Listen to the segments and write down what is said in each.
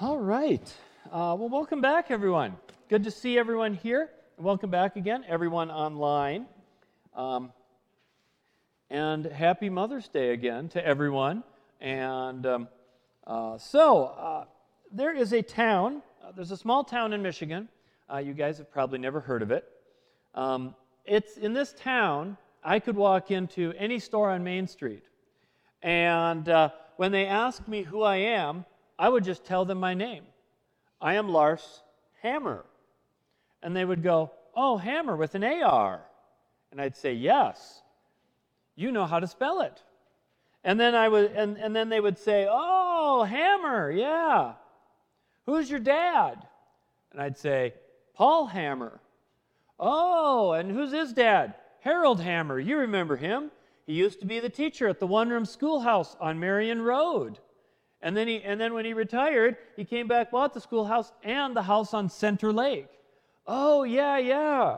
All right. Uh, well, welcome back, everyone. Good to see everyone here. And Welcome back again, everyone online. Um, and happy Mother's Day again to everyone. And um, uh, so, uh, there is a town, uh, there's a small town in Michigan. Uh, you guys have probably never heard of it. Um, it's in this town, I could walk into any store on Main Street. And uh, when they ask me who I am, I would just tell them my name. I am Lars Hammer. And they would go, Oh, Hammer with an AR. And I'd say, Yes. You know how to spell it. And then I would and, and then they would say, Oh, Hammer, yeah. Who's your dad? And I'd say, Paul Hammer. Oh, and who's his dad? Harold Hammer. You remember him. He used to be the teacher at the one room schoolhouse on Marion Road. And then, he, and then when he retired, he came back, bought the schoolhouse and the house on Center Lake. Oh, yeah, yeah.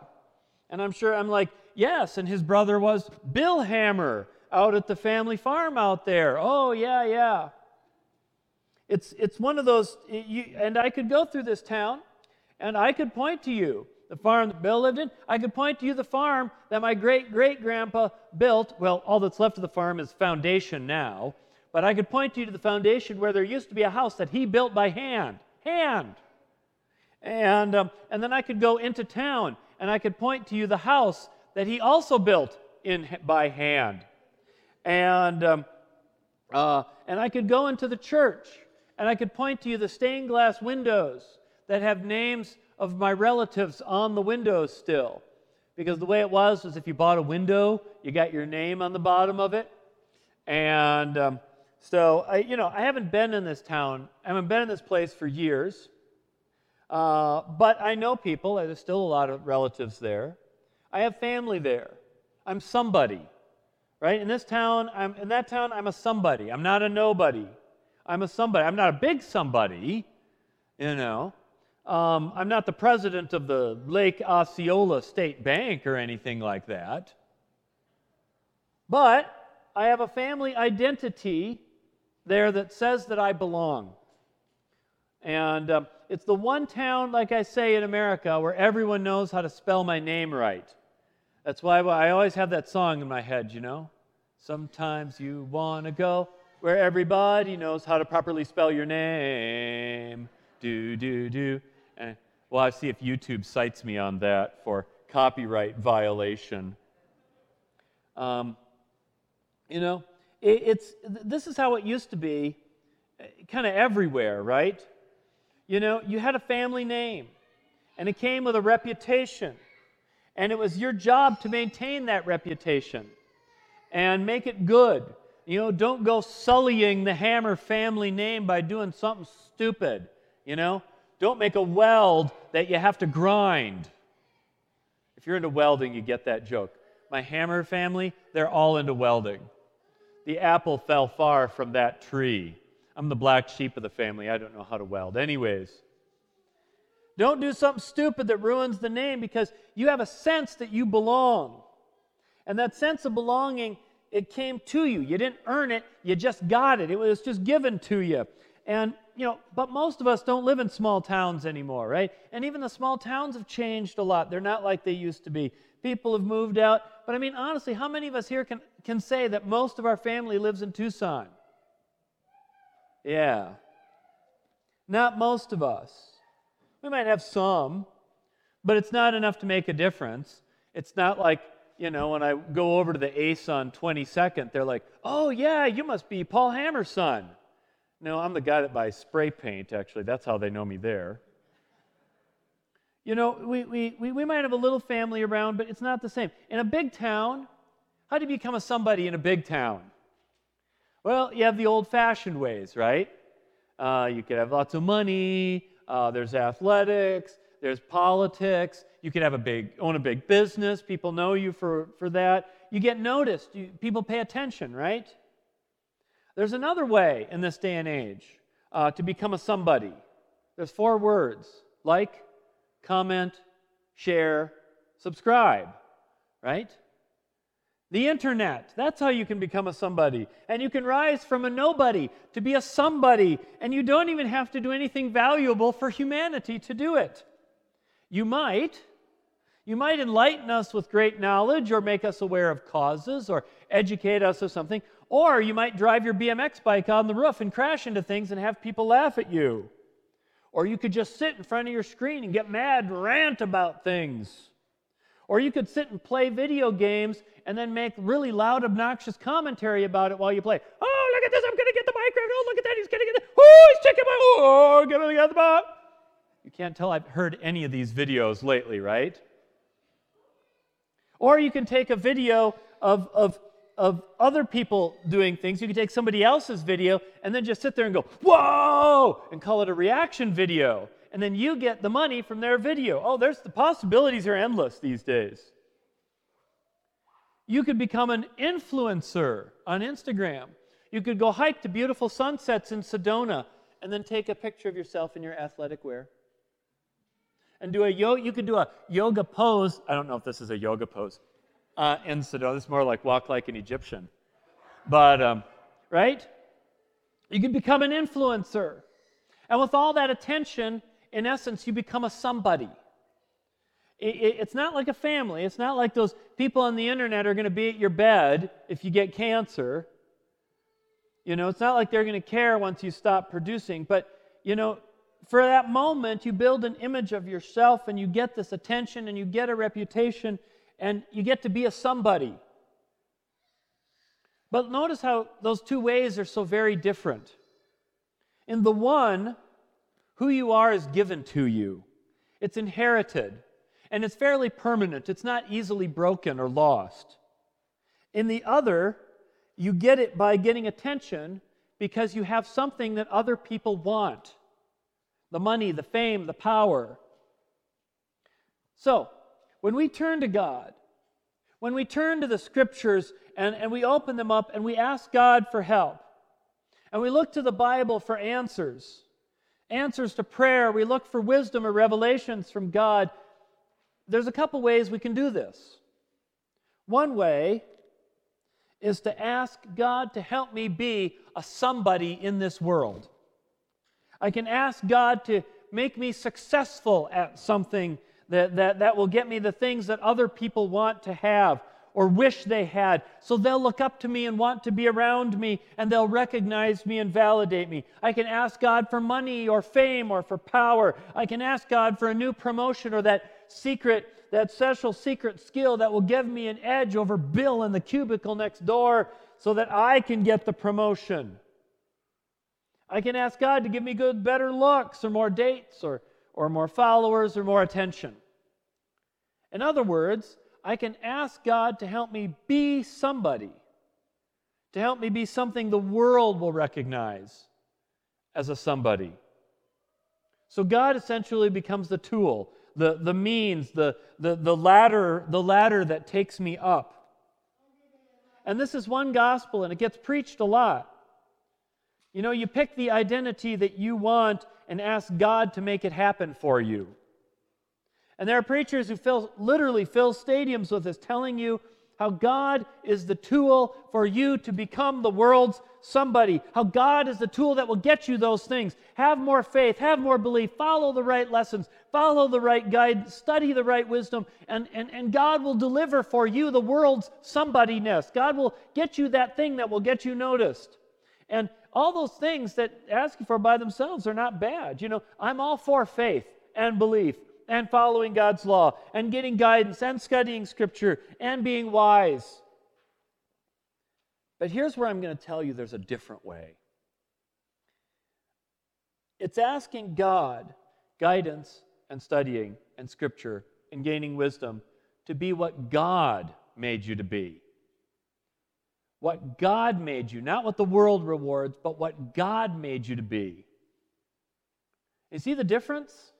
And I'm sure I'm like, yes. And his brother was Bill Hammer out at the family farm out there. Oh, yeah, yeah. It's, it's one of those, you, and I could go through this town and I could point to you the farm that Bill lived in. I could point to you the farm that my great great grandpa built. Well, all that's left of the farm is foundation now. But I could point you to the foundation where there used to be a house that he built by hand. Hand. And, um, and then I could go into town and I could point to you the house that he also built in, by hand. And, um, uh, and I could go into the church and I could point to you the stained glass windows that have names of my relatives on the windows still. Because the way it was was if you bought a window, you got your name on the bottom of it. And um, so, I, you know, I haven't been in this town, I haven't been in this place for years. Uh, but I know people, there's still a lot of relatives there. I have family there. I'm somebody, right? In this town, I'm, in that town, I'm a somebody. I'm not a nobody. I'm a somebody. I'm not a big somebody, you know. Um, I'm not the president of the Lake Osceola State Bank or anything like that. But I have a family identity there that says that I belong. And um, it's the one town, like I say, in America where everyone knows how to spell my name right. That's why I always have that song in my head, you know? Sometimes you want to go where everybody knows how to properly spell your name. Do, do, do. And, well, I'll see if YouTube cites me on that for copyright violation. Um, you know, it, it's this is how it used to be, uh, kind of everywhere, right? You know, you had a family name, and it came with a reputation, and it was your job to maintain that reputation and make it good. You know, don't go sullying the Hammer family name by doing something stupid. You know, don't make a weld that you have to grind. If you're into welding, you get that joke. My Hammer family, they're all into welding. The apple fell far from that tree. I'm the black sheep of the family. I don't know how to weld. Anyways, don't do something stupid that ruins the name because you have a sense that you belong. And that sense of belonging, it came to you. You didn't earn it, you just got it. It was just given to you. And, you know, but most of us don't live in small towns anymore, right? And even the small towns have changed a lot. They're not like they used to be. People have moved out. But I mean, honestly, how many of us here can, can say that most of our family lives in Tucson? Yeah. Not most of us. We might have some, but it's not enough to make a difference. It's not like, you know, when I go over to the Ace on 22nd, they're like, oh, yeah, you must be Paul Hammer's son. No, I'm the guy that buys spray paint, actually. That's how they know me there. You know, we, we, we, we might have a little family around, but it's not the same. In a big town, how do you become a somebody in a big town? Well, you have the old fashioned ways, right? Uh, you could have lots of money, uh, there's athletics, there's politics, you could have a big, own a big business, people know you for, for that. You get noticed, you, people pay attention, right? There's another way in this day and age uh, to become a somebody. There's four words like, comment, share, subscribe, right? The internet, that's how you can become a somebody. And you can rise from a nobody to be a somebody, and you don't even have to do anything valuable for humanity to do it. You might. You might enlighten us with great knowledge or make us aware of causes or educate us of something. Or you might drive your BMX bike on the roof and crash into things and have people laugh at you. Or you could just sit in front of your screen and get mad and rant about things. Or you could sit and play video games and then make really loud, obnoxious commentary about it while you play. Oh, look at this, I'm going to get the Minecraft. Oh, look at that, he's going to get it. Oh, he's checking my, oh, get the ball. You can't tell I've heard any of these videos lately, right? Or you can take a video of, of, of other people doing things. You can take somebody else's video and then just sit there and go, whoa, and call it a reaction video and then you get the money from their video. Oh, there's the possibilities are endless these days. You could become an influencer on Instagram. You could go hike to beautiful sunsets in Sedona and then take a picture of yourself in your athletic wear. And do a yoga, you could do a yoga pose. I don't know if this is a yoga pose uh, in Sedona. It's more like walk like an Egyptian. But, um, right? You can become an influencer. And with all that attention, in essence, you become a somebody. It's not like a family. It's not like those people on the internet are going to be at your bed if you get cancer. You know, it's not like they're going to care once you stop producing. But, you know, for that moment, you build an image of yourself and you get this attention and you get a reputation and you get to be a somebody. But notice how those two ways are so very different. In the one, who you are is given to you, it's inherited, and it's fairly permanent. It's not easily broken or lost. In the other, you get it by getting attention because you have something that other people want the money, the fame, the power. So, when we turn to God, when we turn to the scriptures and, and we open them up and we ask God for help, and we look to the Bible for answers, answers to prayer, we look for wisdom or revelations from God, there's a couple ways we can do this. One way is to ask God to help me be a somebody in this world. I can ask God to make me successful at something that, that, that will get me the things that other people want to have or wish they had. So they'll look up to me and want to be around me and they'll recognize me and validate me. I can ask God for money or fame or for power. I can ask God for a new promotion or that secret, that special secret skill that will give me an edge over Bill in the cubicle next door so that I can get the promotion. I can ask God to give me good, better looks or more dates or, or more followers or more attention. In other words, I can ask God to help me be somebody, to help me be something the world will recognize as a somebody. So God essentially becomes the tool, the, the means, the, the, the, ladder, the ladder that takes me up. And this is one gospel, and it gets preached a lot. You know, you pick the identity that you want and ask God to make it happen for you. And there are preachers who fill, literally fill stadiums with this, telling you how God is the tool for you to become the world's somebody, how God is the tool that will get you those things. Have more faith, have more belief, follow the right lessons, follow the right guide, study the right wisdom, and, and, and God will deliver for you the world's somebodyness. God will get you that thing that will get you noticed. And all those things that asking for by themselves are not bad. You know, I'm all for faith and belief and following God's law and getting guidance and studying Scripture and being wise. But here's where I'm going to tell you there's a different way it's asking God guidance and studying and Scripture and gaining wisdom to be what God made you to be. What God made you, not what the world rewards, but what God made you to be. You see the difference?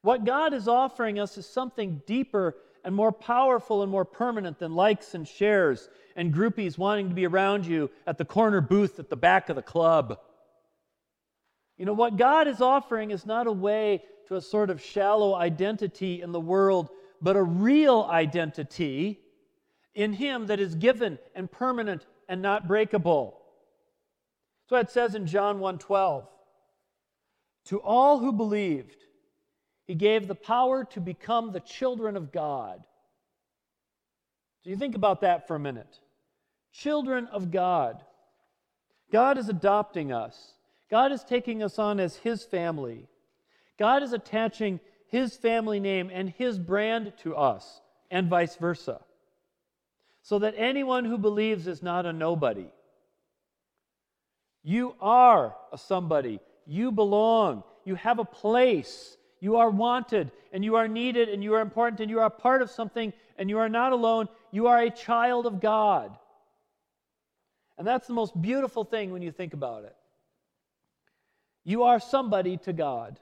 What God is offering us is something deeper and more powerful and more permanent than likes and shares and groupies wanting to be around you at the corner booth at the back of the club. You know, what God is offering is not a way to a sort of shallow identity in the world, but a real identity in him that is given and permanent and not breakable. So it says in John 1:12. To all who believed, he gave the power to become the children of God. So you think about that for a minute? Children of God. God is adopting us. God is taking us on as his family. God is attaching his family name and his brand to us, and vice versa. So that anyone who believes is not a nobody. You are a somebody. You belong. You have a place. You are wanted and you are needed and you are important and you are a part of something and you are not alone. You are a child of God. And that's the most beautiful thing when you think about it. You are somebody to God.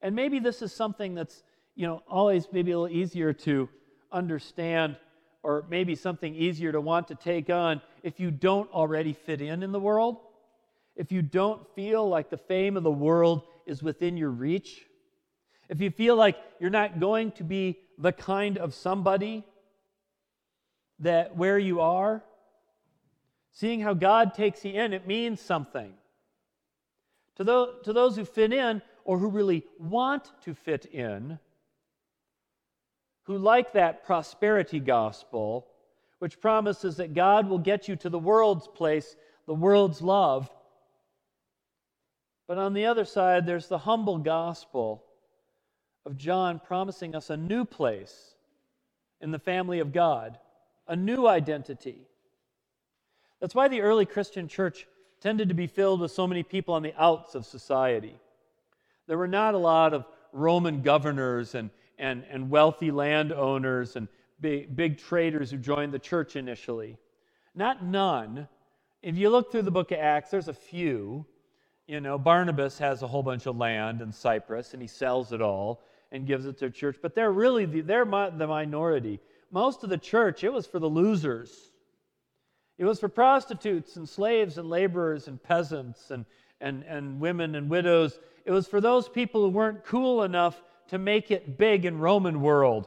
And maybe this is something that's, you know, always maybe a little easier to understand or maybe something easier to want to take on if you don't already fit in in the world. If you don't feel like the fame of the world is within your reach. If you feel like you're not going to be the kind of somebody that where you are, seeing how God takes you in, it means something. To those, to those who fit in, or who really want to fit in, who like that prosperity gospel, which promises that God will get you to the world's place, the world's love. But on the other side, there's the humble gospel of John promising us a new place in the family of God, a new identity. That's why the early Christian church tended to be filled with so many people on the outs of society. There were not a lot of Roman governors and, and, and wealthy landowners and big, big traders who joined the church initially. Not none. If you look through the book of Acts, there's a few. You know, Barnabas has a whole bunch of land in Cyprus and he sells it all and gives it to the church, but they're really the, they're the minority. Most of the church, it was for the losers. It was for prostitutes and slaves and laborers and peasants and, and, and women and widows it was for those people who weren't cool enough to make it big in Roman world.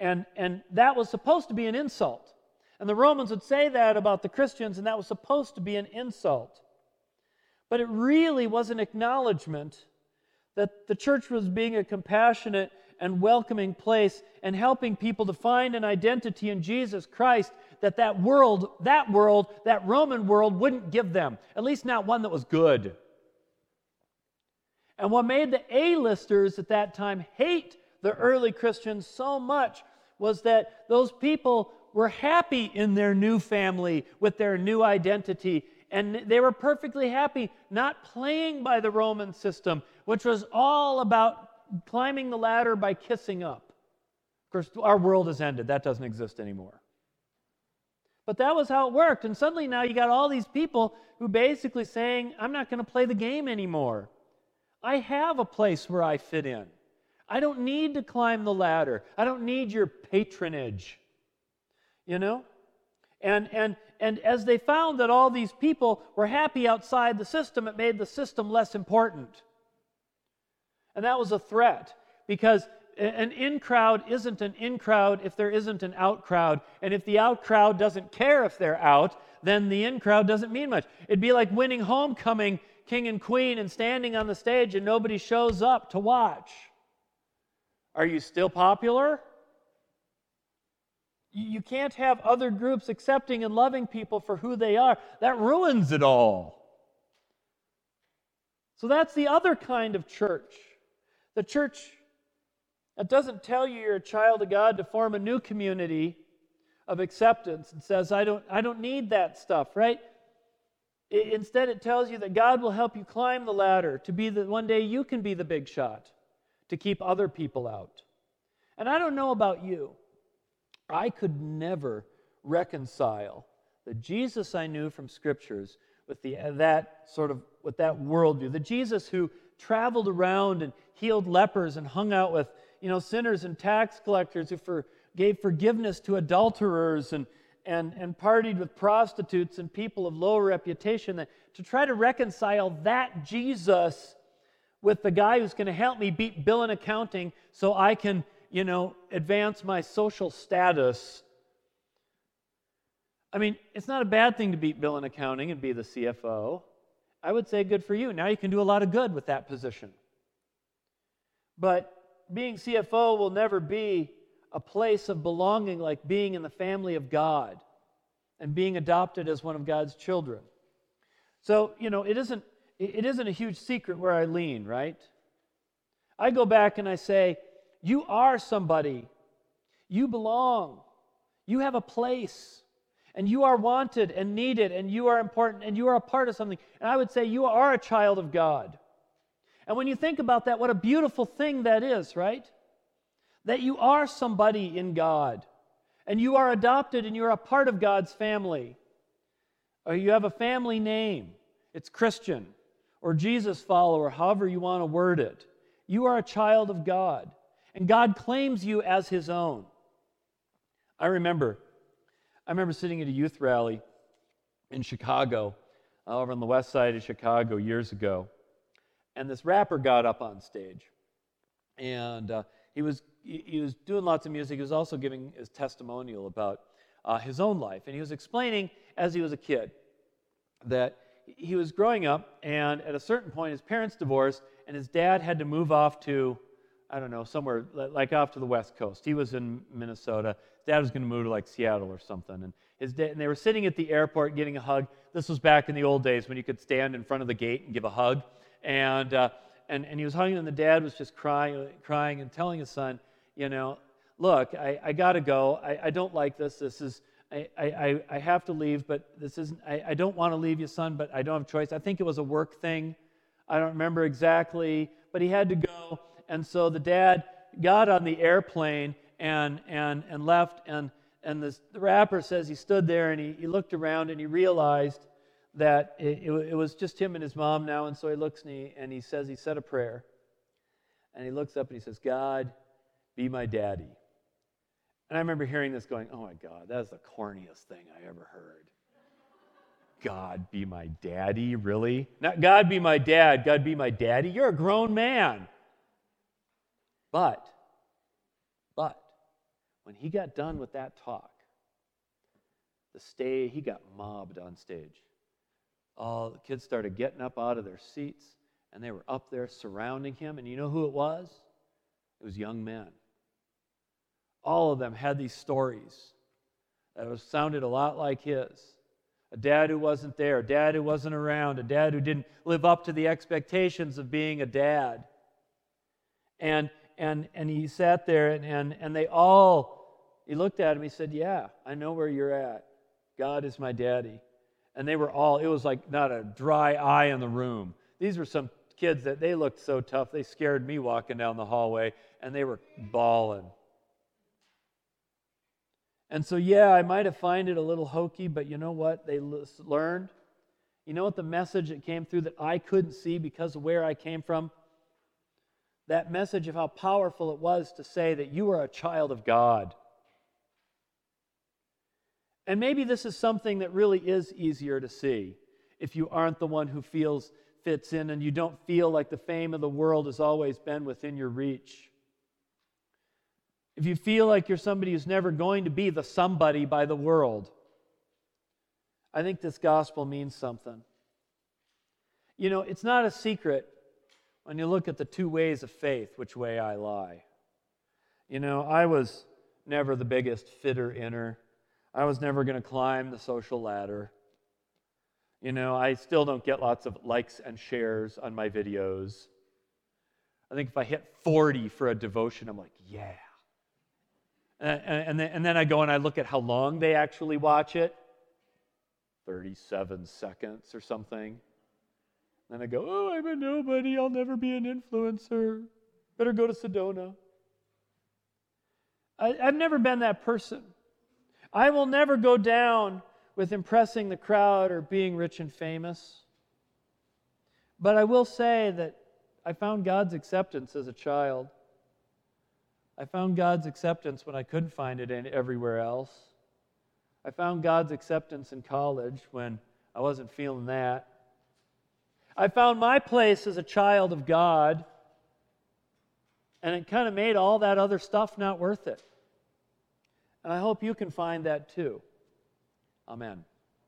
And, and that was supposed to be an insult. And the Romans would say that about the Christians, and that was supposed to be an insult. But it really was an acknowledgement that the church was being a compassionate and welcoming place and helping people to find an identity in Jesus Christ that that world, that world, that Roman world wouldn't give them, at least not one that was good. And what made the A-listers at that time hate the early Christians so much was that those people were happy in their new family with their new identity. And they were perfectly happy not playing by the Roman system, which was all about climbing the ladder by kissing up. Of course, our world has ended. That doesn't exist anymore. But that was how it worked. And suddenly now you got all these people who basically saying, I'm not going to play the game anymore. I have a place where I fit in. I don't need to climb the ladder. I don't need your patronage. You know? And, and, and as they found that all these people were happy outside the system, it made the system less important. And that was a threat because an in crowd isn't an in crowd if there isn't an out crowd. And if the out crowd doesn't care if they're out, then the in crowd doesn't mean much. It'd be like winning homecoming king and queen and standing on the stage and nobody shows up to watch. Are you still popular? You can't have other groups accepting and loving people for who they are. That ruins it all. So that's the other kind of church. The church that doesn't tell you you're a child of God to form a new community of acceptance and says, I don't, I don't need that stuff, right? Instead, it tells you that God will help you climb the ladder to be the one day you can be the big shot to keep other people out. And I don't know about you, I could never reconcile the Jesus I knew from scriptures with the, uh, that sort of with that worldview. The Jesus who traveled around and healed lepers and hung out with you know sinners and tax collectors who for, gave forgiveness to adulterers and and, and partied with prostitutes and people of low reputation, that, to try to reconcile that Jesus with the guy who's going to help me beat bill and accounting so I can, you know, advance my social status. I mean, it's not a bad thing to beat bill and accounting and be the CFO. I would say good for you. Now you can do a lot of good with that position. But being CFO will never be a place of belonging like being in the family of God and being adopted as one of God's children. So, you know, it isn't, it isn't a huge secret where I lean, right? I go back and I say, You are somebody. You belong. You have a place. And you are wanted and needed, and you are important, and you are a part of something. And I would say you are a child of God. And when you think about that, what a beautiful thing that is, right? That you are somebody in God, and you are adopted, and you're a part of God's family. Or you have a family name, it's Christian, or Jesus follower, however you want to word it. You are a child of God, and God claims you as his own. I remember, I remember sitting at a youth rally in Chicago, uh, over on the west side of Chicago years ago, and this rapper got up on stage, and uh, he was he was doing lots of music. He was also giving his testimonial about uh, his own life, and he was explaining as he was a kid that he was growing up, and at a certain point, his parents divorced, and his dad had to move off to, I don't know, somewhere like off to the West Coast. He was in Minnesota. Dad was going to move to like Seattle or something. And, his dad, and they were sitting at the airport getting a hug. This was back in the old days when you could stand in front of the gate and give a hug. And, uh, and, and he was hugging, and the dad was just crying, crying and telling his son, you know, look, I, I got to go. I, I don't like this. This is, I, I, I have to leave, but this isn't, I, I don't want to leave you, son, but I don't have choice. I think it was a work thing. I don't remember exactly, but he had to go. And so the dad got on the airplane and, and, and left. And, and this, the rapper says he stood there and he, he looked around and he realized that it, it, was just him and his mom now. And so he looks and he, and he says, he said a prayer. And he looks up and he says, God, be my daddy. And I remember hearing this going, oh my God, that is the corniest thing I ever heard. God be my daddy, really? Not God be my dad, God be my daddy. You're a grown man. But, but, when he got done with that talk, the stay, he got mobbed on stage. All the kids started getting up out of their seats, and they were up there surrounding him. And you know who it was? It was young men. All of them had these stories that sounded a lot like his a dad who wasn't there, a dad who wasn't around, a dad who didn't live up to the expectations of being a dad. And, and, and he sat there, and, and, and they all, he looked at him, he said, Yeah, I know where you're at. God is my daddy. And they were all, it was like not a dry eye in the room. These were some kids that they looked so tough, they scared me walking down the hallway, and they were bawling. And so, yeah, I might have find it a little hokey, but you know what? They learned. You know what the message that came through that I couldn't see because of where I came from? That message of how powerful it was to say that you are a child of God. And maybe this is something that really is easier to see if you aren't the one who feels fits in and you don't feel like the fame of the world has always been within your reach if you feel like you're somebody who's never going to be the somebody by the world, I think this gospel means something. You know, it's not a secret when you look at the two ways of faith, which way I lie. You know, I was never the biggest fitter inner. I was never going to climb the social ladder. You know, I still don't get lots of likes and shares on my videos. I think if I hit 40 for a devotion, I'm like, yeah. And, then, and then I go and I look at how long they actually watch it 37 seconds or something. Then I go, oh, I'm a nobody. I'll never be an influencer. Better go to Sedona. I've never been that person. I will never go down with impressing the crowd or being rich and famous. But I will say that I found God's acceptance as a child. I found God's acceptance when I couldn't find it everywhere else. I found God's acceptance in college when I wasn't feeling that. I found my place as a child of God, and it kind of made all that other stuff not worth it. And I hope you can find that too. Amen.